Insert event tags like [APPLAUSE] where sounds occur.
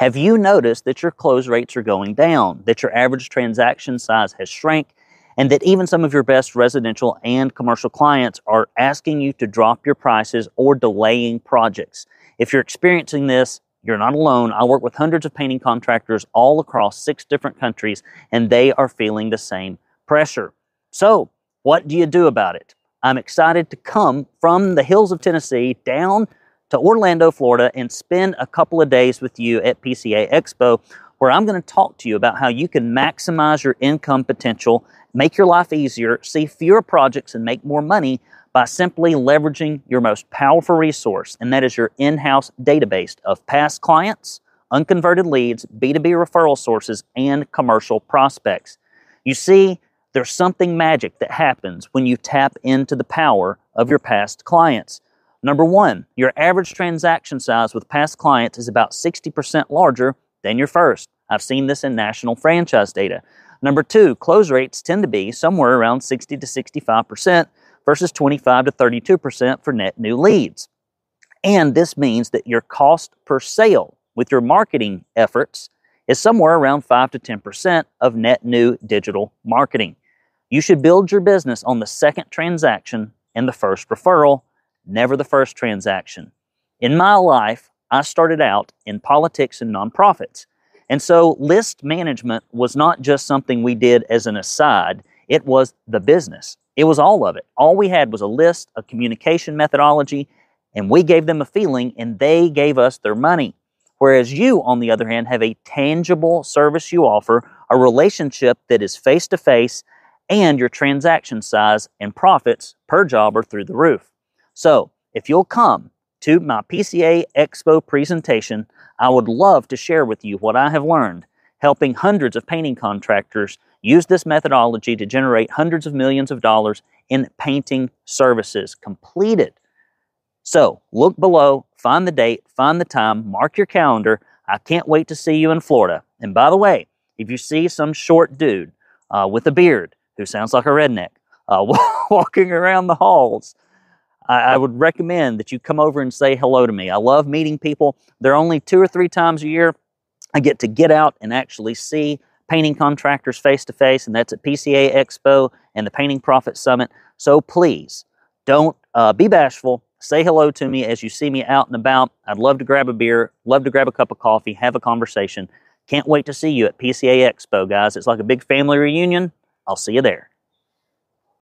Have you noticed that your close rates are going down, that your average transaction size has shrank, and that even some of your best residential and commercial clients are asking you to drop your prices or delaying projects? If you're experiencing this, you're not alone. I work with hundreds of painting contractors all across six different countries, and they are feeling the same pressure. So, what do you do about it? I'm excited to come from the hills of Tennessee down to Orlando, Florida, and spend a couple of days with you at PCA Expo, where I'm going to talk to you about how you can maximize your income potential, make your life easier, see fewer projects, and make more money by simply leveraging your most powerful resource, and that is your in house database of past clients, unconverted leads, B2B referral sources, and commercial prospects. You see, there's something magic that happens when you tap into the power of your past clients. Number one, your average transaction size with past clients is about 60% larger than your first. I've seen this in national franchise data. Number two, close rates tend to be somewhere around 60 to 65% versus 25 to 32% for net new leads. And this means that your cost per sale with your marketing efforts is somewhere around 5 to 10% of net new digital marketing. You should build your business on the second transaction and the first referral, never the first transaction. In my life, I started out in politics and nonprofits. And so list management was not just something we did as an aside, it was the business. It was all of it. All we had was a list, a communication methodology, and we gave them a feeling and they gave us their money. Whereas you, on the other hand, have a tangible service you offer, a relationship that is face to face, and your transaction size and profits per job are through the roof. So, if you'll come to my PCA Expo presentation, I would love to share with you what I have learned helping hundreds of painting contractors use this methodology to generate hundreds of millions of dollars in painting services completed. So look below, find the date, find the time, mark your calendar. I can't wait to see you in Florida. And by the way, if you see some short dude uh, with a beard who sounds like a redneck uh, [LAUGHS] walking around the halls, I, would recommend that you come over and say hello to me. I love meeting people. They're only two or three times a year. I get to get out and actually see painting contractors face to face, and that's at PCA Expo and the Painting Profit Summit. So please don't uh, be bashful. Say hello to me as you see me out and about. I'd love to grab a beer, love to grab a cup of coffee, have a conversation. Can't wait to see you at PCA Expo, guys. It's like a big family reunion. I'll see you there.